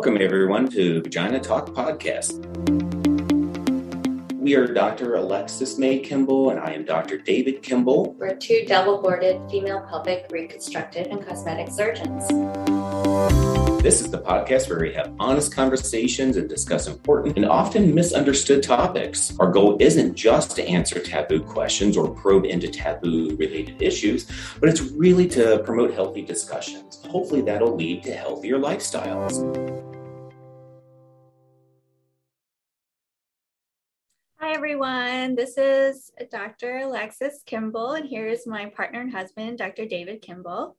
Welcome, everyone, to Vagina Talk Podcast. We are Dr. Alexis May Kimble, and I am Dr. David Kimble. We're two double boarded female pelvic reconstructive and cosmetic surgeons. This is the podcast where we have honest conversations and discuss important and often misunderstood topics. Our goal isn't just to answer taboo questions or probe into taboo related issues, but it's really to promote healthy discussions. Hopefully, that'll lead to healthier lifestyles. Everyone. This is Dr. Alexis Kimble, and here's my partner and husband, Dr. David Kimble.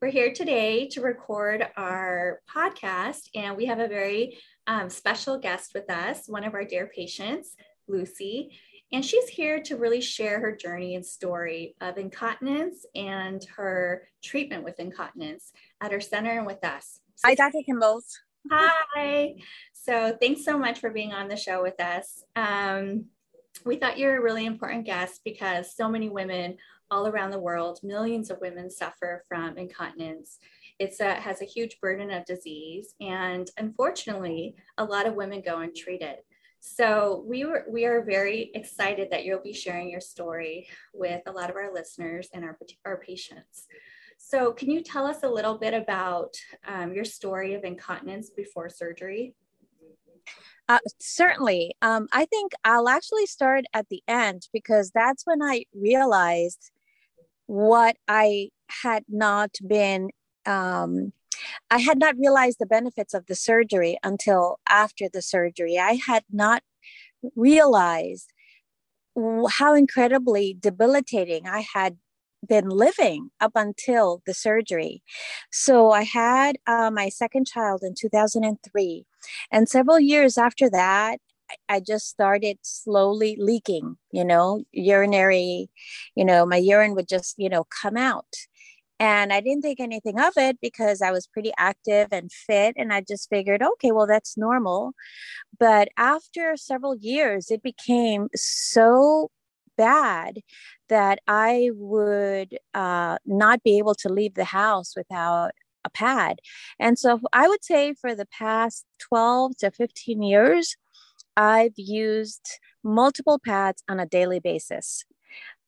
We're here today to record our podcast, and we have a very um, special guest with us, one of our dear patients, Lucy. And she's here to really share her journey and story of incontinence and her treatment with incontinence at her center and with us. Hi, Dr. Kimble. Hi. So thanks so much for being on the show with us. Um, we thought you're a really important guest because so many women all around the world, millions of women suffer from incontinence. It has a huge burden of disease, and unfortunately, a lot of women go untreated. So we were we are very excited that you'll be sharing your story with a lot of our listeners and our, our patients. So can you tell us a little bit about um, your story of incontinence before surgery? Uh, certainly. Um, I think I'll actually start at the end because that's when I realized what I had not been, um, I had not realized the benefits of the surgery until after the surgery. I had not realized how incredibly debilitating I had been living up until the surgery. So I had uh, my second child in 2003. And several years after that, I just started slowly leaking, you know, urinary, you know, my urine would just, you know, come out. And I didn't think anything of it because I was pretty active and fit. And I just figured, okay, well, that's normal. But after several years, it became so bad that I would uh, not be able to leave the house without a pad. And so I would say for the past 12 to 15 years, I've used multiple pads on a daily basis,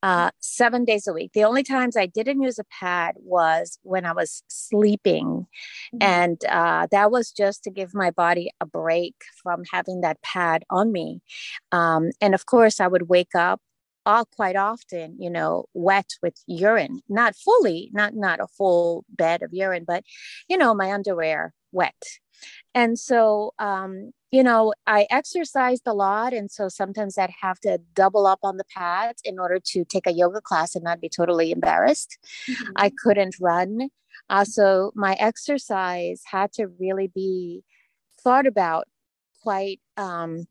uh, seven days a week. The only times I didn't use a pad was when I was sleeping. Mm-hmm. And uh, that was just to give my body a break from having that pad on me. Um, and of course, I would wake up all quite often you know wet with urine. Not fully not not a full bed of urine but you know my underwear wet. And so um you know i exercised a lot and so sometimes i'd have to double up on the pads in order to take a yoga class and not be totally embarrassed. Mm-hmm. i couldn't run. Uh, so my exercise had to really be thought about quite um,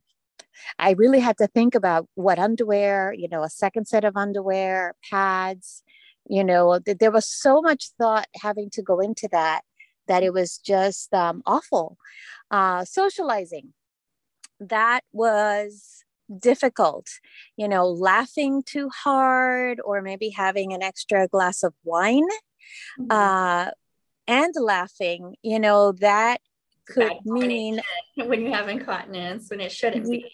I really had to think about what underwear, you know, a second set of underwear, pads, you know, there was so much thought having to go into that that it was just um, awful. Uh, socializing, that was difficult, you know, laughing too hard or maybe having an extra glass of wine. Mm-hmm. Uh, and laughing, you know, that could mean when you have incontinence when it shouldn't be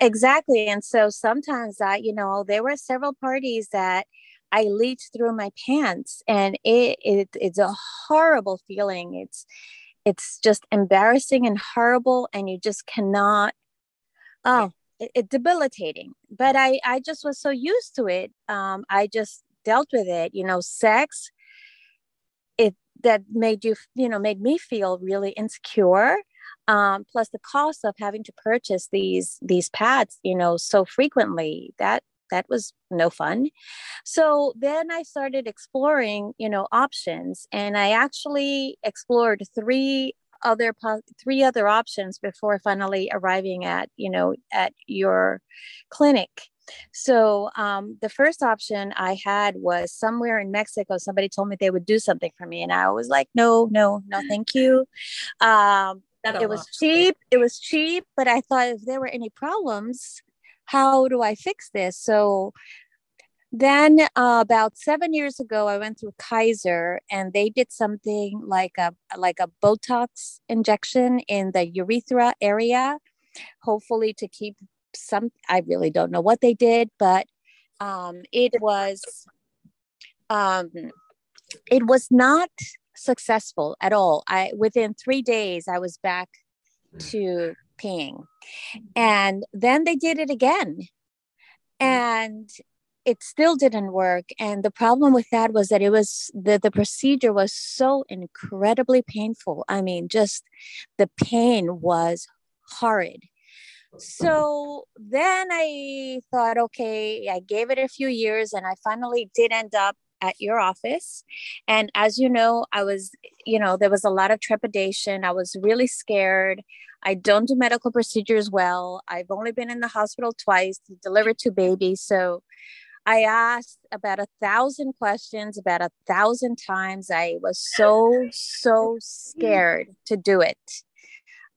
Exactly. And so sometimes I, you know, there were several parties that I leaked through my pants and it, it it's a horrible feeling. It's it's just embarrassing and horrible and you just cannot oh it, it debilitating. But I I just was so used to it. Um I just dealt with it, you know, sex it that made you you know made me feel really insecure um, plus the cost of having to purchase these these pads you know so frequently that that was no fun so then i started exploring you know options and i actually explored three other three other options before finally arriving at you know at your clinic so um, the first option I had was somewhere in Mexico. Somebody told me they would do something for me, and I was like, no, no, no, thank you. Um, it was cheap. It was cheap, but I thought if there were any problems, how do I fix this? So then uh, about seven years ago i went through kaiser and they did something like a like a botox injection in the urethra area hopefully to keep some i really don't know what they did but um, it was um, it was not successful at all. I within three days i was back hmm. to peeing. And then they did it again. Hmm. And it still didn't work. And the problem with that was that it was the, the procedure was so incredibly painful. I mean just the pain was horrid. So hmm. then i thought okay i gave it a few years and i finally did end up at your office. And as you know i was you know there was a lot of trepidation. I was really scared. I don't do medical procedures well. I've only been in the hospital twice to deliver two babies. So I asked about a thousand questions about a thousand times. I was so, so scared to do it.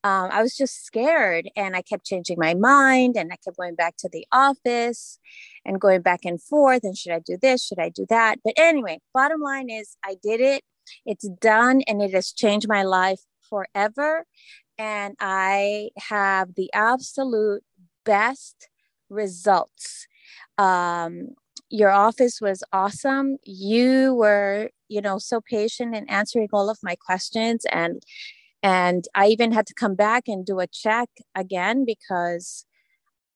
Um, I was just scared and I kept changing my mind and I kept going back to the office and going back and forth. And should I do this? Should I do that? But anyway, bottom line is I did it. It's done and it has changed my life forever. And I have the absolute best results um, your office was awesome. You were, you know, so patient in answering all of my questions and and I even had to come back and do a check again because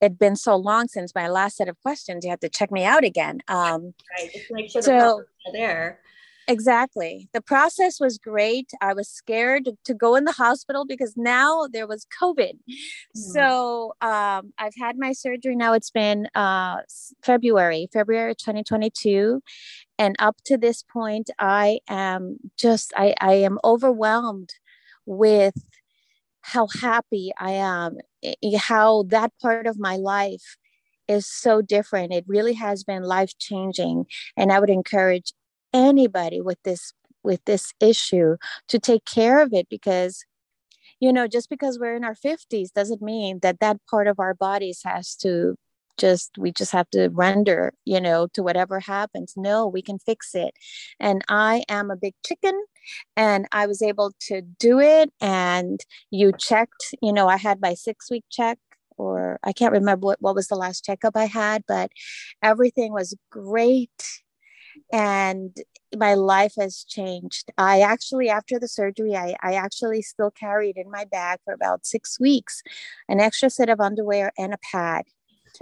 it'd been so long since my last set of questions. You had to check me out again. Um, right. Just make sure so, there. Exactly. The process was great. I was scared to go in the hospital because now there was COVID. Mm. So um, I've had my surgery now. It's been uh, February, February 2022. And up to this point, I am just, I, I am overwhelmed with how happy I am, eh, eh, how that part of my life is so different. It really has been life changing. And I would encourage anybody with this with this issue to take care of it because you know just because we're in our 50s doesn't mean that that part of our bodies has to just we just have to render you know to whatever happens. No we can fix it. And i am a big chicken and i was able to do it and you checked you know i had my six week check or i can't remember what, what was the last checkup i had but everything was great and my life has changed. I actually, after the surgery, I, I actually still carried in my bag for about six weeks an extra set of underwear and a pad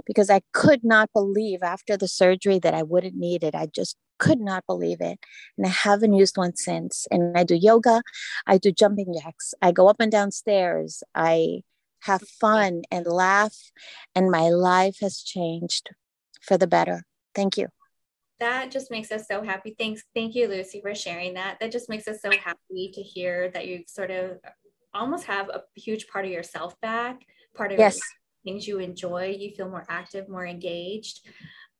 because I could not believe after the surgery that I wouldn't need it. I just could not believe it. And I haven't used one since. And I do yoga, I do jumping jacks, I go up and down stairs, I have fun and laugh, and my life has changed for the better. Thank you that just makes us so happy. Thanks. Thank you, Lucy, for sharing that. That just makes us so happy to hear that you sort of almost have a huge part of yourself back, part of yes. Things you enjoy. You feel more active, more engaged.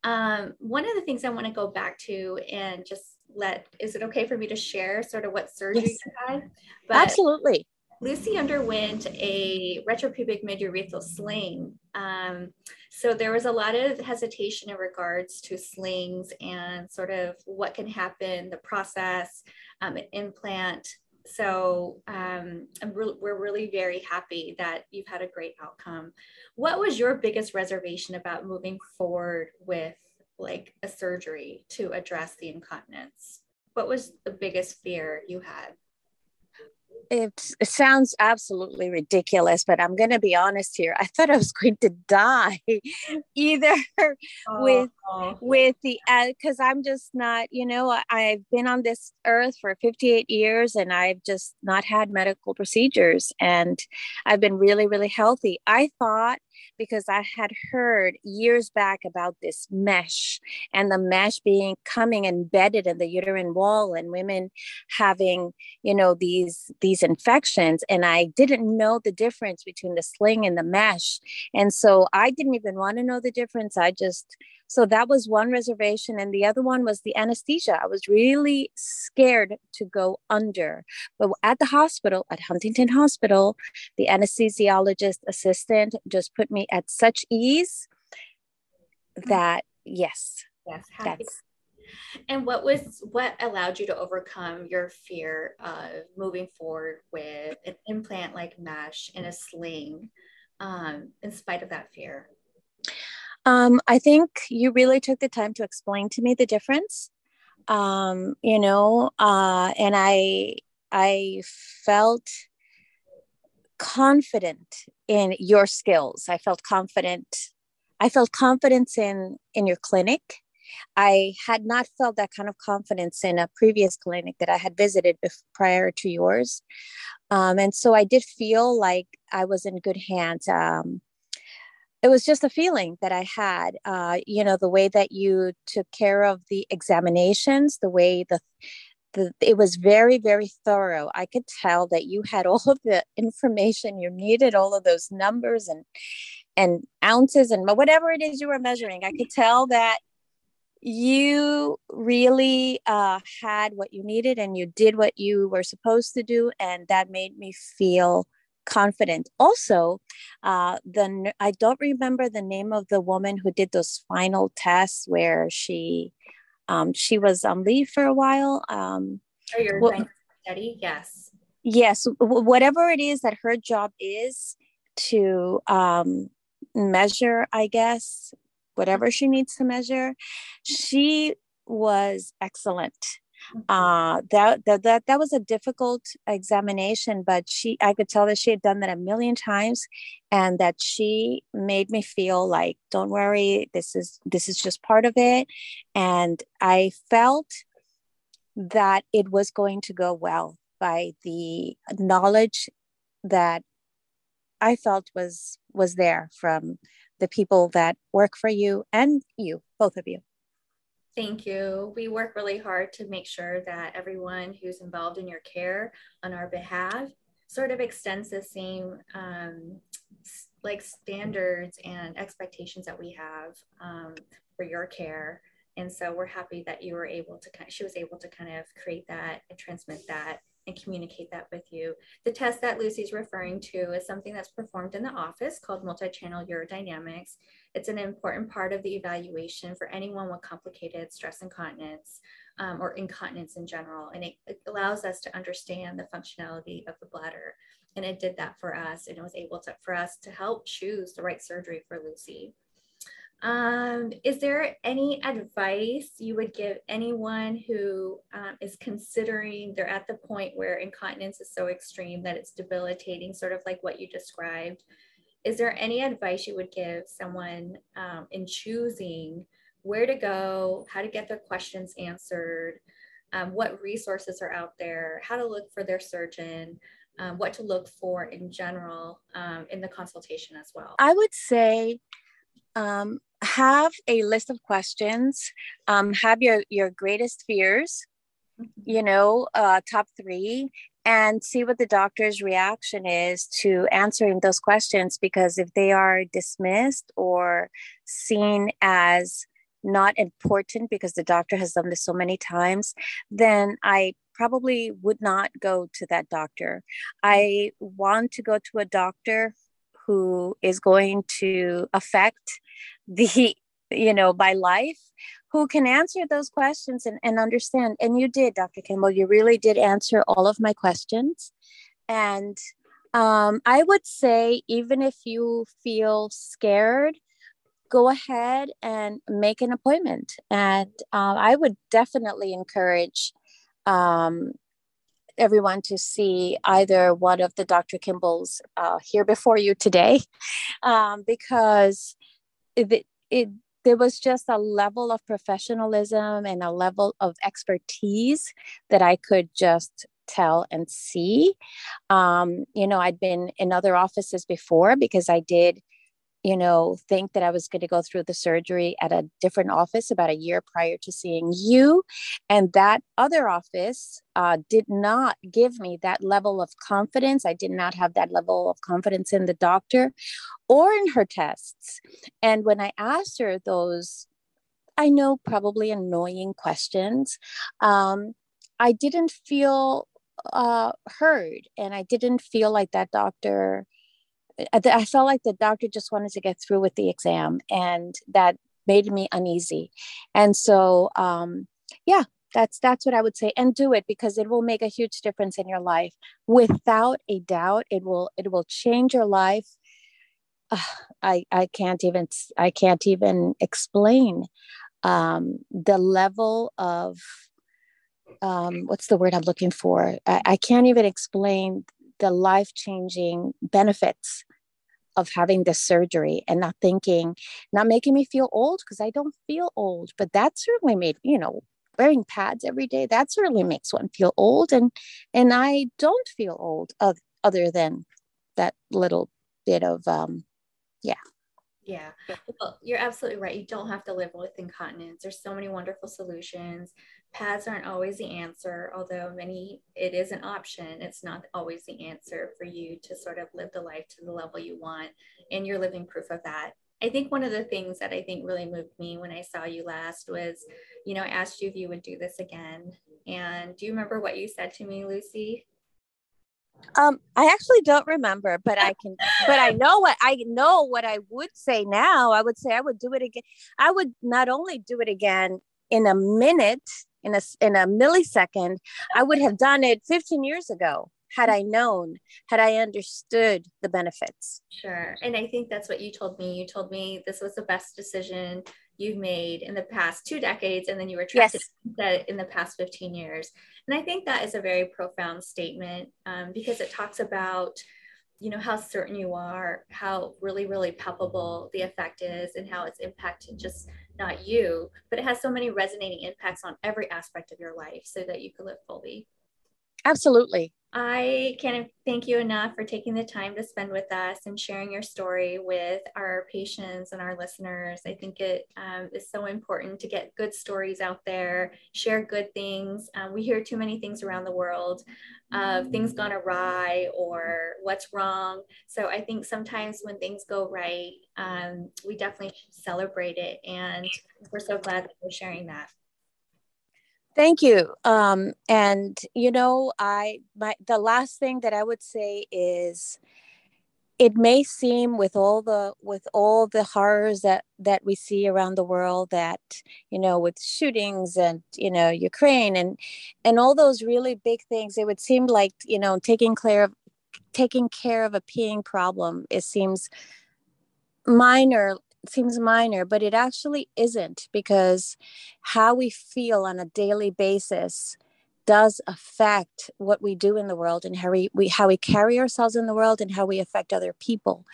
Um, one of the things I want to go back to and just let is it okay for me to share sort of what surgery yes. you had? But Absolutely. Lucy underwent a retropubic midurethral sling. Um, so there was a lot of hesitation in regards to slings and sort of what can happen, the process, um, an implant. So um, re- we're really very happy that you've had a great outcome. What was your biggest reservation about moving forward with like a surgery to address the incontinence? What was the biggest fear you had? It, it sounds absolutely ridiculous, but I'm going to be honest here. I thought I was going to die either oh. with with the because uh, I'm just not, you know, I've been on this earth for 58 years and I've just not had medical procedures and I've been really really healthy. I thought because I had heard years back about this mesh and the mesh being coming embedded in the uterine wall and women having, you know, these these these infections. And I didn't know the difference between the sling and the mesh. And so I didn't even want to know the difference. I just so that was one reservation. And the other one was the anesthesia. I was really scared to go under. But at the hospital, at Huntington Hospital, the anesthesiologist assistant just put me at such ease mm. that, yes, Yes, happy. That's... And what was what allowed you to overcome your fear of moving forward with an implant like mesh in a sling, um, in spite of that fear? Um, I think you really took the time to explain to me the difference. Um, you know, uh, and I I felt confident in your skills. I felt confident. I felt confidence in in your clinic. I had not felt that kind of confidence in a previous clinic that I had visited prior to yours. Um, and so I did feel like I was in good hands. Um, it was just a feeling that I had, uh, you know, the way that you took care of the examinations, the way the the, it was very very thorough i could tell that you had all of the information you needed all of those numbers and and ounces and whatever it is you were measuring i could tell that you really uh, had what you needed and you did what you were supposed to do and that made me feel confident also uh, the i don't remember the name of the woman who did those final tests where she um, she was on leave for a while. Um, oh, your well, study, yes. Yes, whatever it is that her job is to um, measure, I guess, whatever she needs to measure, she was excellent. Uh, that, that that that was a difficult examination but she i could tell that she had done that a million times and that she made me feel like don't worry this is this is just part of it. And i felt that it was going to go well by the knowledge that i felt was was there from the people that work for you and you both of you Thank you. We work really hard to make sure that everyone who's involved in your care on our behalf sort of extends the same um, like standards and expectations that we have um, for your care. And so we're happy that you were able to kind of, she was able to kind of create that and transmit that and communicate that with you. The test that Lucy's referring to is something that's performed in the office called multi-channel urodynamics. It's an important part of the evaluation for anyone with complicated stress incontinence um, or incontinence in general. And it, it allows us to understand the functionality of the bladder. And it did that for us and it was able to, for us to help choose the right surgery for Lucy. Um, is there any advice you would give anyone who um, is considering they're at the point where incontinence is so extreme that it's debilitating, sort of like what you described? Is there any advice you would give someone um, in choosing where to go, how to get their questions answered, um, what resources are out there, how to look for their surgeon? Um, what to look for in general um, in the consultation as well? I would say um, have a list of questions um, have your your greatest fears mm-hmm. you know uh, top three and see what the doctor's reaction is to answering those questions because if they are dismissed or seen as not important because the doctor has done this so many times then i probably would not go to that doctor i want to go to a doctor who is going to affect the you know by life who can answer those questions and, and understand. And you did dr kimble. You really did answer all of my questions. And um, i would say even if you feel scared go ahead and make an appointment. And uh, i would definitely encourage um, everyone to see either one of the Dr. Kimble's uh, here before you today, um, because it, it, there was just a level of professionalism and a level of expertise that I could just tell and see. Um, you know, I'd been in other offices before because I did you know, think that I was going to go through the surgery at a different office about a year prior to seeing you. And that other office uh, did not give me that level of confidence. I did not have that level of confidence in the doctor or in her tests. And when I asked her those, I know probably annoying questions, um, I didn't feel uh, heard and I didn't feel like that doctor I, felt like the doctor just wanted to get through with the exam and that made me uneasy. And so um yeah that's that's what i would say and do it because it will make a huge difference in your life. Without a doubt it will it will change your life. Uh, i i can't even i can't even explain um the level of um what's the word i'm looking for? I, I can't even explain the life changing benefits of having this surgery and not thinking, not making me feel old because I don't feel old, but that certainly made, you know, wearing pads every day that certainly makes one feel old and and i don't feel old other than that little bit of um yeah yeah. Well, you're absolutely right. You don't have to live with incontinence. There's so many wonderful solutions. Pads aren't always the answer although many it is an option. It's not always the answer for you to sort of live the life to the level you want and you're living proof of that. I think one of the things that I think really moved me when I saw you last was, you know, I asked you if you would do this again. And do you remember what you said to me, Lucy? Um, I actually don't remember, but I can, but I know what I know what I would say now. I would say I would do it again. I would not only do it again in a minute, in a in a millisecond, I would have done it 15 years ago had I known, had I understood the benefits. Sure. And I think that's what you told me. You told me this was the best decision you've made in the past two decades, and then you retracted yes. that in the past 15 years. And I think that is a very profound statement um, because it talks about you know how certain you are how really really palpable the effect is and how it's impacted just not you but it has so many resonating impacts on every aspect of your life so that you can live fully absolutely I can't thank you enough for taking the time to spend with us and sharing your story with our patients and our listeners. I think it um, is so important to get good stories out there, share good things. Um, we hear too many things around the world of things gone awry or what's wrong. So I think sometimes when things go right, um, we definitely celebrate it. And we're so glad that you're sharing that. Thank you. Um, and you know, I my the last thing that I would say is it may seem with all the with all the horrors that that we see around the world that you know with shootings and you know Ukraine and and all those really big things it would seem like you know taking care of taking care of a peeing problem it seems minor seems minor, but it actually isn't because how we feel on a daily basis does affect what we do in the world and how we, we how we carry ourselves in the world and how we affect other people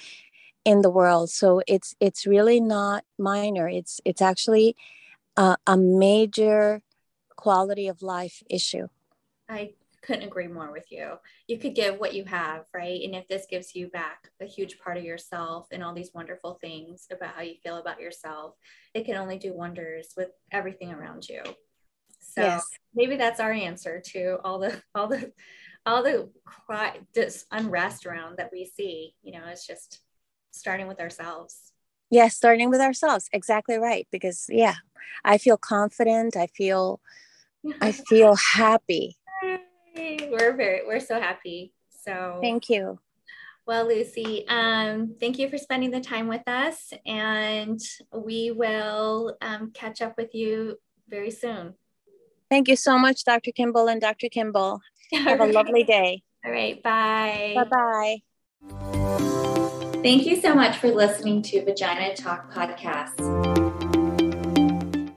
in the world. So it's it's really not minor. It's it's actually a, a major quality of life issue. I couldn't agree more with you. You could give what you have, right? And if this gives you back a huge part of yourself and all these wonderful things about how you feel about yourself, it can only do wonders with everything around you. So yes. maybe that's our answer to all the all the all the cry, this unrest around that we see. You know, it's just starting with ourselves. Yes, yeah, starting with ourselves. Exactly right. Because yeah, I feel confident. I feel I feel happy we're very we're so happy. So thank you. Well, Lucy, um, thank you for spending the time with us, and we will um, catch up with you very soon. Thank you so much, Dr. Kimble and Dr. Kimble. Have right. a lovely day. All right, bye. Bye bye. Thank you so much for listening to Vagina Talk Podcast.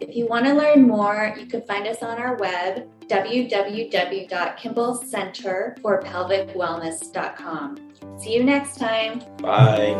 If you want to learn more, you can find us on our web www.kimblecenterforpelvicwellness.com. See you next time. Bye.